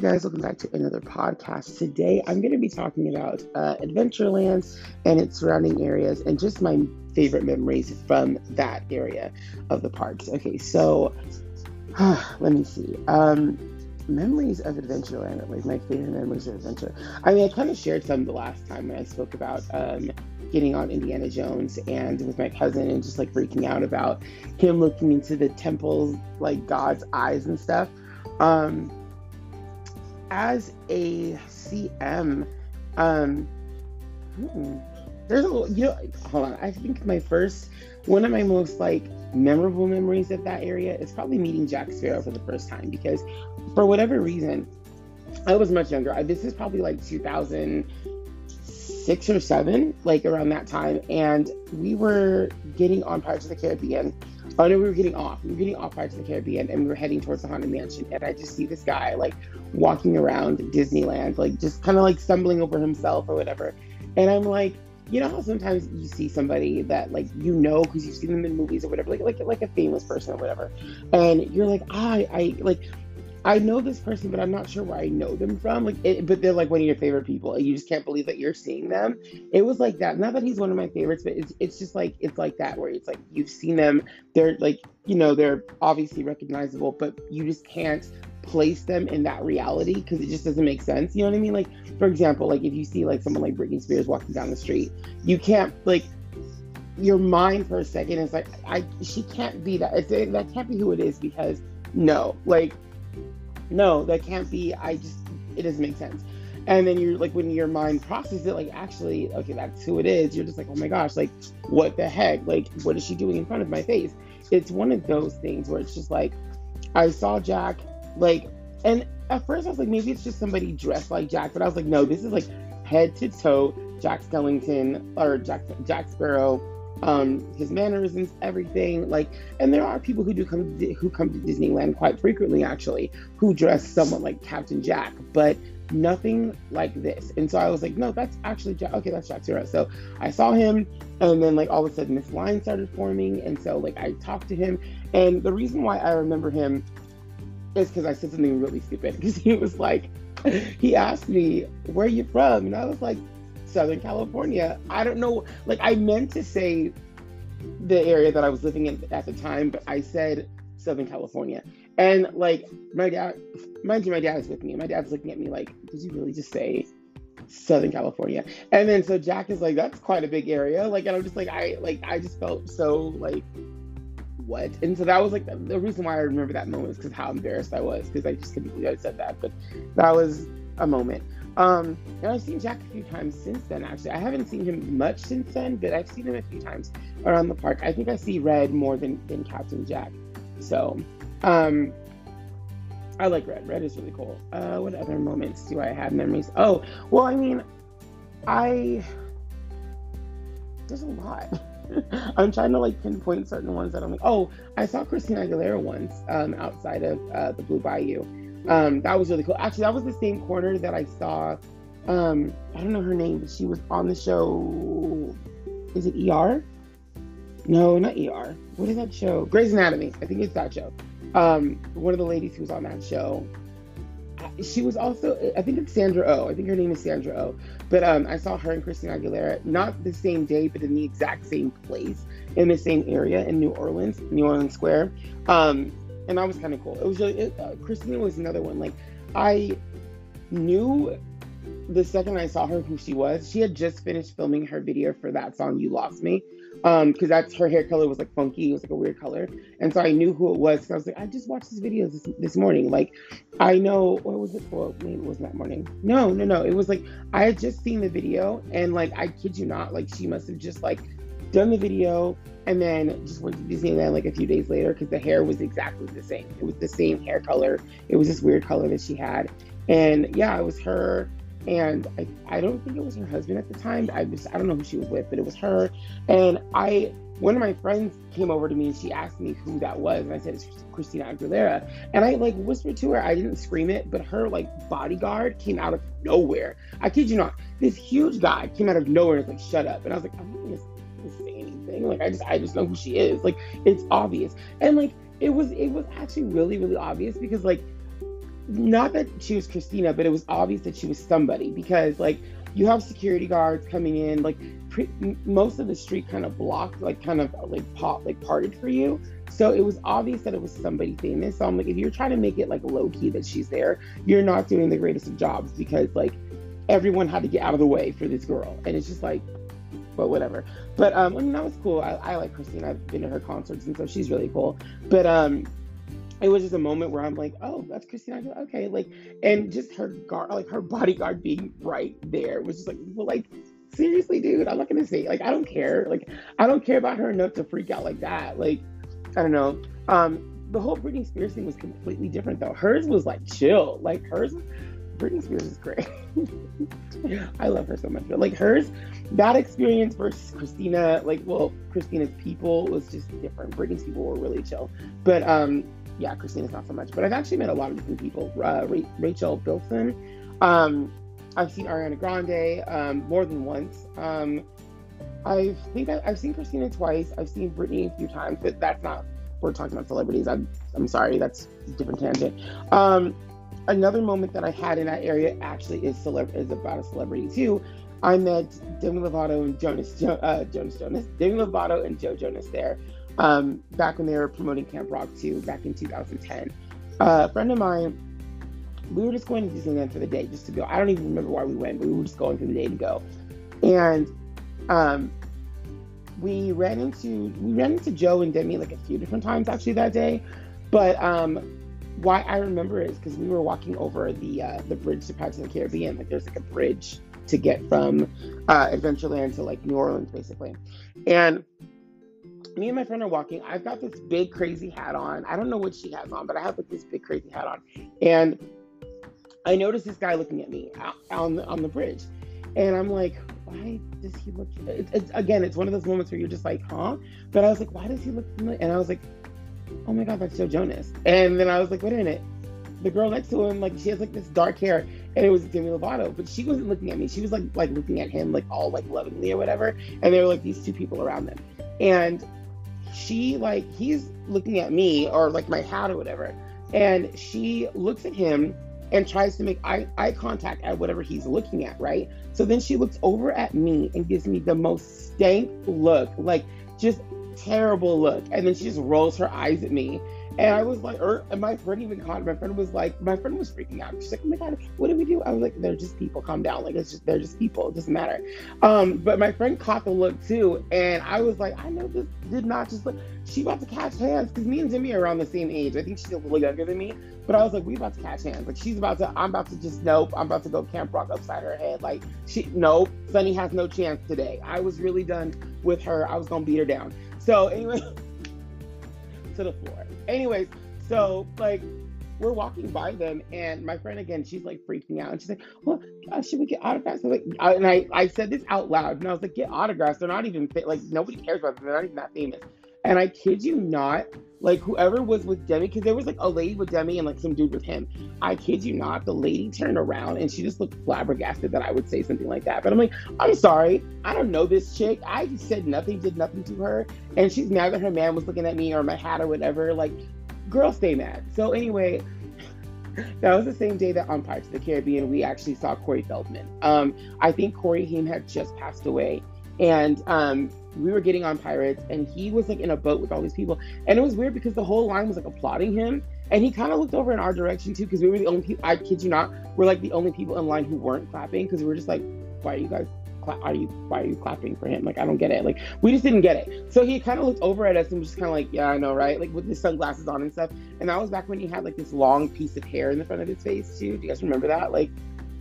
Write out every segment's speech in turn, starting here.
Guys, welcome back to another podcast. Today I'm going to be talking about uh, Adventureland and its surrounding areas and just my favorite memories from that area of the parks. Okay, so let me see. Um, memories of Adventureland, like my favorite memories of adventure. I mean, I kind of shared some the last time when I spoke about um, getting on Indiana Jones and with my cousin and just like freaking out about him looking into the temple's like God's eyes and stuff. Um, as a CM, um, hmm, there's a you know, hold on. I think my first, one of my most like memorable memories of that area is probably meeting Jack Sparrow for the first time because for whatever reason, I was much younger. I, this is probably like 2006 or seven, like around that time. And we were getting on Pirates of the Caribbean Oh no, we were getting off. We were getting off Pirates of the Caribbean, and we were heading towards the Haunted Mansion. And I just see this guy like walking around Disneyland, like just kind of like stumbling over himself or whatever. And I'm like, you know how sometimes you see somebody that like you know because you've seen them in movies or whatever, like like like a famous person or whatever, and you're like, ah, I I like I know this person, but I'm not sure where I know them from. Like, it, but they're like one of your favorite people, and you just can't believe that you're seeing them. It was like that. Not that he's one of my favorites, but it's it's just like it's like that where it's like you've seen them. They're like you know they're obviously recognizable, but you just can't place them in that reality because it just doesn't make sense. You know what I mean? Like, for example, like if you see like someone like Britney Spears walking down the street, you can't like your mind for a second is like I she can't be that. It's, that can't be who it is because no, like no, that can't be. I just, it doesn't make sense. And then you're like, when your mind processes it, like, actually, okay, that's who it is. You're just like, oh my gosh, like, what the heck? Like, what is she doing in front of my face? It's one of those things where it's just like, I saw Jack, like, and at first I was like, maybe it's just somebody dressed like Jack, but I was like, no, this is like head to toe Jack Skellington or Jack Jack Sparrow um, his mannerisms, everything. Like, and there are people who do come to, who come to Disneyland quite frequently, actually, who dress somewhat like Captain Jack, but nothing like this. And so I was like, no, that's actually Jack. Okay, that's Jack Zero. So I saw him, and then like all of a sudden this line started forming, and so like I talked to him, and the reason why I remember him is because I said something really stupid because he was like, he asked me, "Where you from?" and I was like Southern California. I don't know. Like I meant to say the area that I was living in at the time, but I said Southern California. And like my dad, mind you, my dad is with me. My dad's looking at me like, did you really just say Southern California? And then so Jack is like, that's quite a big area. Like, and I'm just like, I like, I just felt so like, what? And so that was like the, the reason why I remember that moment is because how embarrassed I was because I just couldn't believe I said that. But that was a moment. Um, and I've seen Jack a few times since then, actually. I haven't seen him much since then, but I've seen him a few times around the park. I think I see Red more than, than Captain Jack. So, um, I like Red. Red is really cool. Uh, what other moments do I have memories? Oh, well, I mean, I. There's a lot. I'm trying to like pinpoint certain ones that I'm like, oh, I saw Christina Aguilera once um, outside of uh, the Blue Bayou. Um, that was really cool. Actually, that was the same corner that I saw. Um, I don't know her name, but she was on the show. Is it ER? No, not ER. What is that show? Grey's Anatomy. I think it's that show. Um, one of the ladies who was on that show. She was also, I think it's Sandra O. Oh. I think her name is Sandra O. Oh. But um, I saw her and Christina Aguilera not the same day, but in the exact same place in the same area in New Orleans, New Orleans Square. And that was kind of cool. It was really, it, uh, Christina was another one. Like I knew the second I saw her who she was. She had just finished filming her video for that song "You Lost Me," um, because that's her hair color was like funky. It was like a weird color, and so I knew who it was. I was like, I just watched this video this, this morning. Like, I know what was it for? Maybe it wasn't that morning. No, no, no. It was like I had just seen the video, and like I kid you not, like she must have just like done the video and then just went to Disneyland like a few days later because the hair was exactly the same. It was the same hair color. It was this weird color that she had. And yeah, it was her. And I, I don't think it was her husband at the time. I just I don't know who she was with, but it was her. And I one of my friends came over to me and she asked me who that was. And I said, it's Christina Aguilera. And I like whispered to her, I didn't scream it, but her like bodyguard came out of nowhere. I kid you not. This huge guy came out of nowhere and was like, shut up. And I was like, I'm gonna say anything. Like I just I just know who she is. Like it's obvious. And like it was it was actually really, really obvious because like not that she was Christina, but it was obvious that she was somebody because like you have security guards coming in, like pre- most of the street kind of blocked, like kind of like pop, like parted for you. So it was obvious that it was somebody famous. So I'm like, if you're trying to make it like low key that she's there, you're not doing the greatest of jobs because like everyone had to get out of the way for this girl, and it's just like, but whatever. But um, I mean that was cool. I, I like Christina. I've been to her concerts, and so she's really cool. But um, it was just a moment where I'm like, oh, that's Christina. Okay, like, and just her guard, like her bodyguard being right there was just like, well, like, seriously, dude, I'm not gonna say, like, I don't care. Like, I don't care about her enough to freak out like that. Like, I don't know. Um, the whole Britney Spears thing was completely different though. Hers was like chill. Like hers, Britney Spears is great. I love her so much. But like hers, that experience versus Christina, like well, Christina's people was just different. Britney's people were really chill. But um, yeah, Christina's not so much. But I've actually met a lot of different people. Uh, Rachel Bilson. Um, I've seen Ariana Grande um, more than once. Um, I think I, have seen Christina twice. I've seen Britney a few times, but that's not. We're talking about celebrities. I'm, I'm sorry, that's a different tangent. Um, another moment that I had in that area actually is is about a celebrity too. I met Demi Lovato and Jonas jo- uh, Jonas Jonas Demi Lovato and Joe Jonas there um, back when they were promoting Camp Rock 2 back in 2010. Uh, a friend of mine, we were just going to Disneyland for the day just to go. I don't even remember why we went, but we were just going for the day to go. And um, we ran into we ran into Joe and Demi like a few different times actually that day. But um, why I remember is because we were walking over the uh, the bridge to Pirates of the Caribbean. Like there's like a bridge to get from uh, Adventureland to like New Orleans, basically. And me and my friend are walking. I've got this big crazy hat on. I don't know what she has on, but I have like this big crazy hat on. And I noticed this guy looking at me on the, on the bridge, and I'm like, why does he look? It's, it's, again, it's one of those moments where you're just like, huh? But I was like, why does he look familiar? And I was like, oh my god, that's Joe Jonas. And then I was like, wait a minute. The girl next to him, like she has like this dark hair, and it was Demi Lovato, but she wasn't looking at me. She was like like looking at him, like all like lovingly or whatever. And there were like these two people around them, and she like he's looking at me or like my hat or whatever, and she looks at him and tries to make eye, eye contact at whatever he's looking at, right? So then she looks over at me and gives me the most stank look, like just terrible look. And then she just rolls her eyes at me and I was like, or and my friend even caught. My friend was like, my friend was freaking out. She's like, oh my god, what do we do? I was like, they're just people. Calm down. Like it's just they're just people. It doesn't matter. Um, but my friend caught the look too, and I was like, I know this did not just look. She about to catch hands because me and Demi are around the same age. I think she's a little younger than me, but I was like, we about to catch hands. Like she's about to. I'm about to just nope. I'm about to go Camp Rock upside her head. Like she nope. Sonny has no chance today. I was really done with her. I was gonna beat her down. So anyway, to the floor. Anyways, so like we're walking by them, and my friend again, she's like freaking out, and she's like, "Well, uh, should we get autographs?" I'm like, and I, I said this out loud, and I was like, "Get autographs? They're not even like nobody cares about them. They're not even that famous." And I kid you not, like whoever was with Demi, because there was like a lady with Demi and like some dude with him. I kid you not, the lady turned around and she just looked flabbergasted that I would say something like that. But I'm like, I'm sorry, I don't know this chick. I said nothing, did nothing to her, and she's mad that her man was looking at me or my hat or whatever. Like, girl, stay mad. So anyway, that was the same day that on Pirates of the Caribbean we actually saw Corey Feldman. Um, I think Corey Haim had just passed away, and um, we were getting on Pirates, and he was like in a boat with all these people, and it was weird because the whole line was like applauding him, and he kind of looked over in our direction too because we were the only people. I kid you not, we're like the only people in line who weren't clapping because we were just like, why are you guys are you why are you clapping for him? Like I don't get it. Like we just didn't get it. So he kind of looked over at us and was just kind of like, yeah, I know, right? Like with his sunglasses on and stuff. And that was back when he had like this long piece of hair in the front of his face too. Do you guys remember that? Like,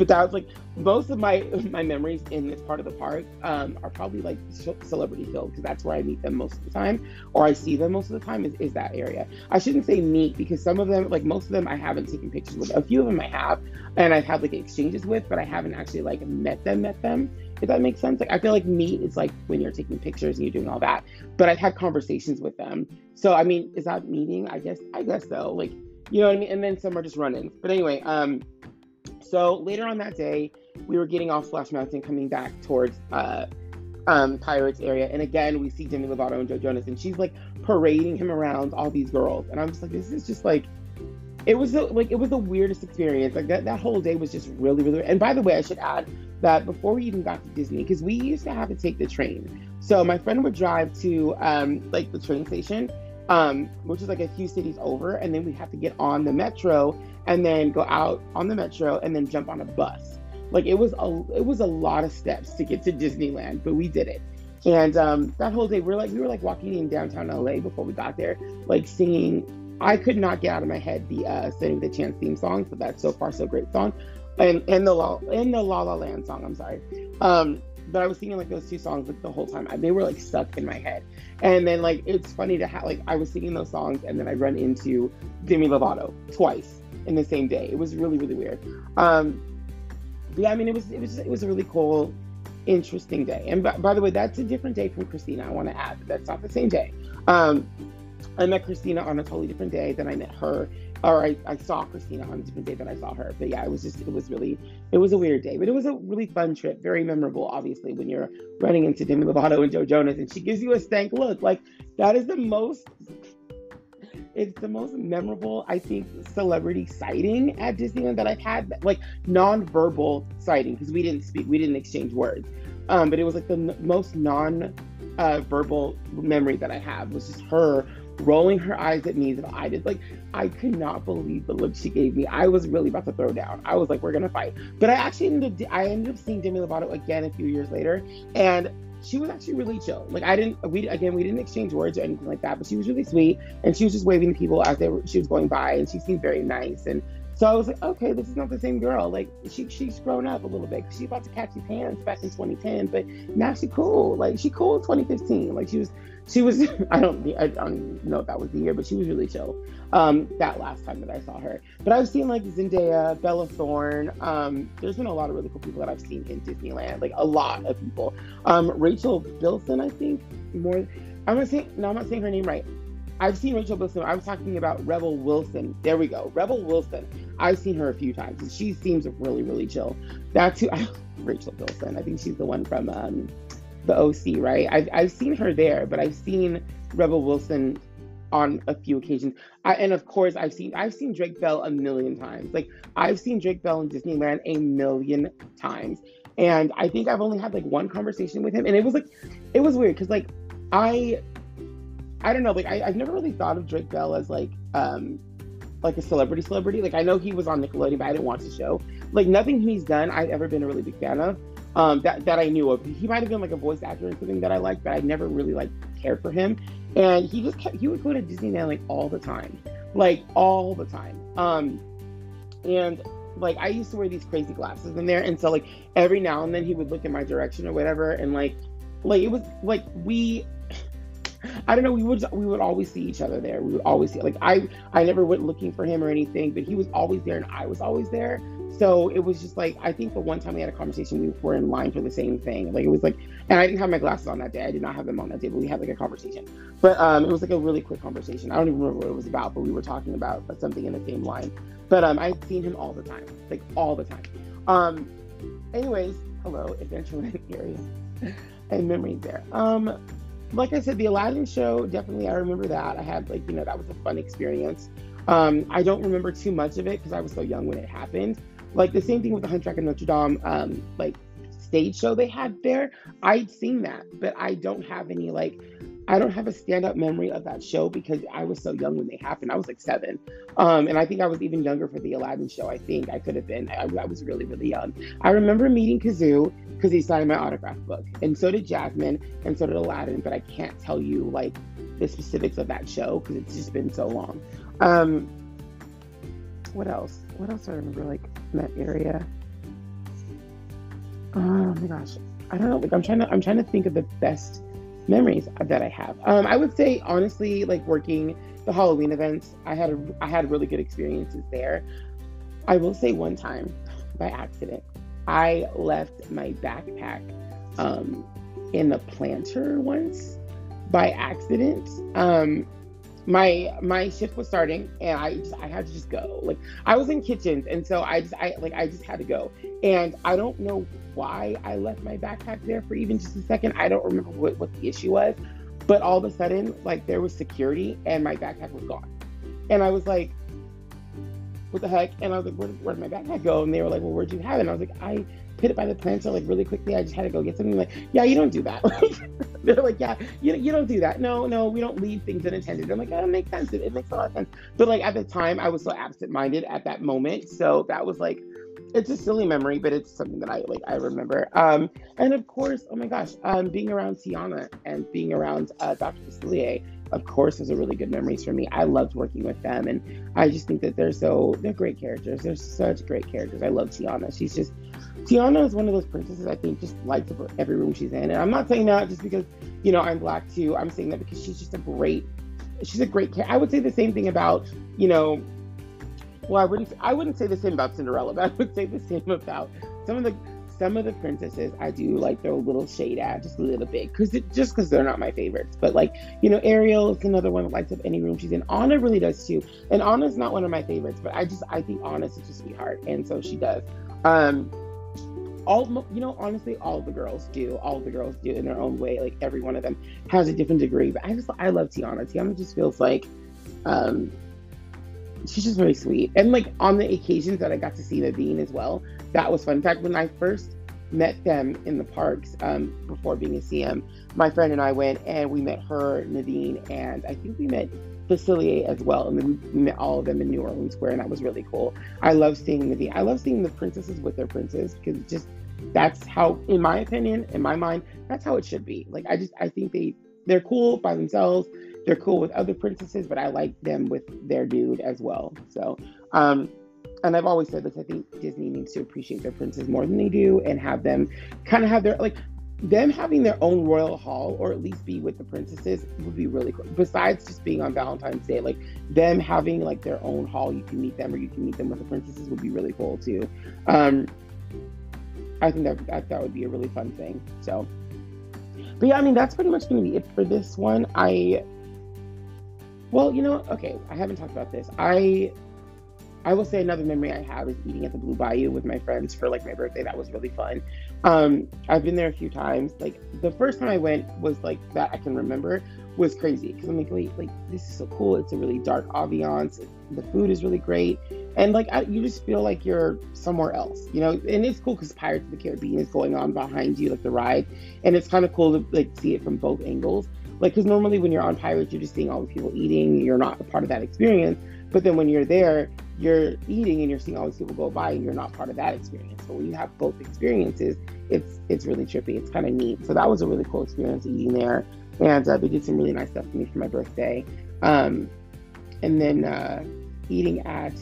but that was like most of my my memories in this part of the park um, are probably like celebrity filled because that's where I meet them most of the time, or I see them most of the time is, is that area. I shouldn't say meet because some of them, like most of them, I haven't taken pictures with. A few of them I have, and I've had like exchanges with, but I haven't actually like met them, met them if that makes sense. Like I feel like meet is like when you're taking pictures and you're doing all that. But I've had conversations with them. So I mean, is that meeting? I guess I guess so. Like, you know what I mean? And then some are just run-ins. But anyway, um, so later on that day, we were getting off Splash Mountain coming back towards uh um Pirates area. And again, we see Demi Lovato and Joe Jonas, and she's like parading him around all these girls. And I'm just like, this is just like it was like it was the weirdest experience. Like that, that whole day was just really, really. And by the way, I should add that before we even got to Disney, because we used to have to take the train. So my friend would drive to um, like the train station, um, which is like a few cities over, and then we have to get on the metro and then go out on the metro and then jump on a bus. Like it was a it was a lot of steps to get to Disneyland, but we did it. And um, that whole day, we are like we were like walking in downtown LA before we got there, like singing I could not get out of my head the uh, "Sonny with a Chance" theme song, but that's so far so great song, and and the La and the La La Land song. I'm sorry, um, but I was singing like those two songs like the whole time. They were like stuck in my head, and then like it's funny to have like I was singing those songs, and then I run into Demi Lovato twice in the same day. It was really really weird. Um, yeah, I mean it was it was it was a really cool, interesting day. And by, by the way, that's a different day from Christina. I want to add that's not the same day. Um, I met Christina on a totally different day than I met her, or I, I saw Christina on a different day than I saw her. But yeah, it was just, it was really, it was a weird day, but it was a really fun trip, very memorable, obviously, when you're running into Demi Lovato and Joe Jonas and she gives you a stank look. Like, that is the most, it's the most memorable, I think, celebrity sighting at Disneyland that I've had, like non-verbal sighting, because we didn't speak, we didn't exchange words. Um, but it was like the n- most non uh, verbal memory that I have was just her rolling her eyes at me that I did. Like, I could not believe the look she gave me. I was really about to throw down. I was like, we're gonna fight. But I actually ended up, I ended up seeing Demi Lovato again a few years later, and she was actually really chill. Like I didn't, we again, we didn't exchange words or anything like that, but she was really sweet, and she was just waving to people as they were, she was going by, and she seemed very nice. And so I was like, okay, this is not the same girl. Like she she's grown up a little bit. She's about to catch his hands back in 2010, but now she cool. Like she cool in 2015. Like she was she was I don't I don't know if that was the year, but she was really chill. Um, that last time that I saw her. But I've seen like Zendaya, Bella Thorne. Um, there's been a lot of really cool people that I've seen in Disneyland. Like a lot of people. Um, Rachel Bilson, I think more. I'm gonna say no, I'm not saying her name right. I've seen Rachel Bilson. I was talking about Rebel Wilson. There we go. Rebel Wilson. I've seen her a few times and she seems really, really chill. That's who I, Rachel Bilson. I think she's the one from um, the OC, right? I've, I've seen her there, but I've seen Rebel Wilson on a few occasions. I, and of course, I've seen I've seen Drake Bell a million times. Like I've seen Drake Bell in Disneyland a million times, and I think I've only had like one conversation with him, and it was like, it was weird because like I I don't know, like I, I've never really thought of Drake Bell as like um like a celebrity celebrity. Like I know he was on Nickelodeon, but I didn't watch the show. Like nothing he's done I've ever been a really big fan of. Um, that that I knew of. He might have been like a voice actor or something that I liked, but I never really like cared for him. And he just kept he would go to Disneyland like all the time, like all the time. Um, and like I used to wear these crazy glasses in there, and so like every now and then he would look in my direction or whatever, and like like it was like we I don't know. We would we would always see each other there. We would always see like I I never went looking for him or anything, but he was always there and I was always there. So it was just like I think the one time we had a conversation, we were in line for the same thing. Like it was like, and I didn't have my glasses on that day. I did not have them on that day, but we had like a conversation. But um, it was like a really quick conversation. I don't even remember what it was about, but we were talking about something in the same line. But um, I'd seen him all the time, like all the time. Um, anyways, hello, Adventureland area and memories there. Um, like I said, the Aladdin show, definitely, I remember that. I had, like, you know, that was a fun experience. Um, I don't remember too much of it because I was so young when it happened. Like, the same thing with the Hunchback of Notre Dame, um, like, stage show they had there. I'd seen that, but I don't have any, like, I don't have a stand up memory of that show because I was so young when they happened. I was like seven. Um, and I think I was even younger for the Aladdin show. I think I could have been. I, I was really, really young. I remember meeting Kazoo because he signed my autograph book. And so did Jasmine and so did Aladdin, but I can't tell you like the specifics of that show because it's just been so long. Um, what else? What else I remember like in that area? Oh my gosh. I don't know. Like I'm trying to I'm trying to think of the best memories that I have. Um, I would say honestly, like working the Halloween events, I had a, I had really good experiences there. I will say one time by accident, I left my backpack um, in the planter once by accident. Um, my my shift was starting and I just I had to just go. Like I was in kitchens and so I just I like I just had to go. And I don't know why I left my backpack there for even just a second. I don't remember what, what the issue was. But all of a sudden, like there was security and my backpack was gone. And I was like, what the heck? And I was like, where, where did my backpack go? And they were like, well, where'd you have it? And I was like, I put it by the planter like really quickly. I just had to go get something. Like, yeah, you don't do that. They're like, yeah, you, you don't do that. No, no, we don't leave things unattended. I'm like, that makes sense. It, it makes a lot of sense. But like at the time, I was so absent-minded at that moment. So that was like, it's a silly memory, but it's something that I like. I remember. Um, and of course, oh my gosh, um, being around Tiana and being around uh, Dr. Facilier of course, those are really good memories for me. I loved working with them, and I just think that they're so they're great characters. They're such great characters. I love Tiana. She's just Tiana is one of those princesses I think just lights up every room she's in. And I'm not saying that just because you know I'm black too. I'm saying that because she's just a great she's a great character. I would say the same thing about you know. Well, I wouldn't. I wouldn't say the same about Cinderella, but I would say the same about some of the some of the princesses I do like throw a little shade at, just a little bit, because it just because they're not my favorites. But like, you know, Ariel is another one that lights up any room she's in. Anna really does too, and Anna's not one of my favorites, but I just I think Anna's such a sweetheart, and so she does. Um, all you know, honestly, all the girls do. All the girls do in their own way. Like every one of them has a different degree. But I just I love Tiana. Tiana just feels like, um, she's just very sweet. And like on the occasions that I got to see Naveen as well, that was fun. In fact, when I first met them in the parks um, before being a CM, my friend and I went and we met her, Naveen, and I think we met Facilier as well. And then we met all of them in New Orleans Square, and that was really cool. I love seeing Naveen. I love seeing the princesses with their princes because just that's how, in my opinion, in my mind, that's how it should be. Like I just I think they they're cool by themselves. They're cool with other princesses, but I like them with their dude as well. So um, and I've always said this, I think Disney needs to appreciate their princes more than they do and have them kind of have their like them having their own royal hall or at least be with the princesses would be really cool. Besides just being on Valentine's Day, like them having like their own hall, you can meet them or you can meet them with the princesses would be really cool too. Um, I think that, that that would be a really fun thing. So, but yeah, I mean that's pretty much going to be it for this one. I, well, you know, okay, I haven't talked about this. I I will say another memory I have is eating at the Blue Bayou with my friends for like my birthday. That was really fun. Um, I've been there a few times. Like the first time I went was like that I can remember was crazy because I'm like, wait, like this is so cool. It's a really dark ambiance. The food is really great, and like I, you just feel like you're somewhere else, you know. And it's cool because Pirates of the Caribbean is going on behind you, like the ride, and it's kind of cool to like see it from both angles. Like, because normally when you're on Pirates, you're just seeing all the people eating. You're not a part of that experience. But then when you're there, you're eating and you're seeing all these people go by and you're not part of that experience. But when you have both experiences, it's it's really trippy. It's kind of neat. So that was a really cool experience eating there. And uh, they did some really nice stuff for me for my birthday. Um, and then uh, eating at,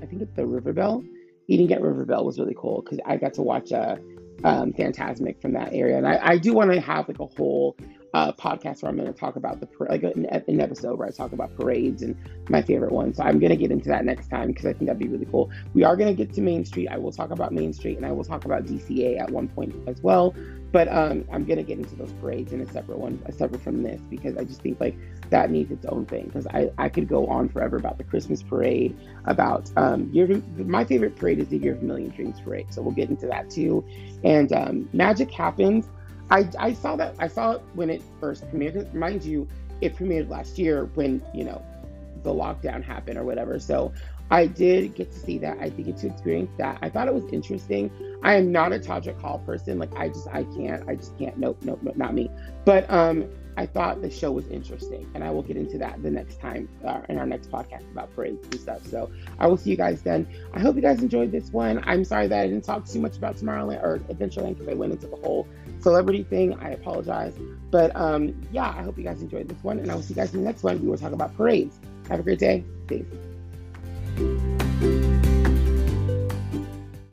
I think it's the River Belle. Eating at River Belle was really cool because I got to watch a uh, um, Fantasmic from that area. And I, I do want to have like a whole uh, podcast where I'm going to talk about the like an, an, episode where I talk about parades and my favorite ones. So I'm going to get into that next time because I think that'd be really cool. We are going to get to Main Street. I will talk about Main Street and I will talk about DCA at one point as well. But um, I'm going to get into those parades in a separate one, a separate from this because I just think like that needs its own thing because I, I could go on forever about the Christmas parade, about um, year my favorite parade is the Year of Million Dreams parade. So we'll get into that too. And um, Magic happens I, I saw that I saw it when it first premiered. Mind you, it premiered last year when you know the lockdown happened or whatever. So I did get to see that. I did get to experience that. I thought it was interesting. I am not a Todrick Hall person. Like I just I can't. I just can't. Nope, nope, nope, not me. But um, I thought the show was interesting, and I will get into that the next time uh, in our next podcast about parades and stuff. So I will see you guys then. I hope you guys enjoyed this one. I'm sorry that I didn't talk too much about Tomorrowland or Adventureland because I went into the whole celebrity thing. I apologize, but um, yeah, I hope you guys enjoyed this one, and I will see you guys in the next one. We will talk about parades. Have a great day. Peace.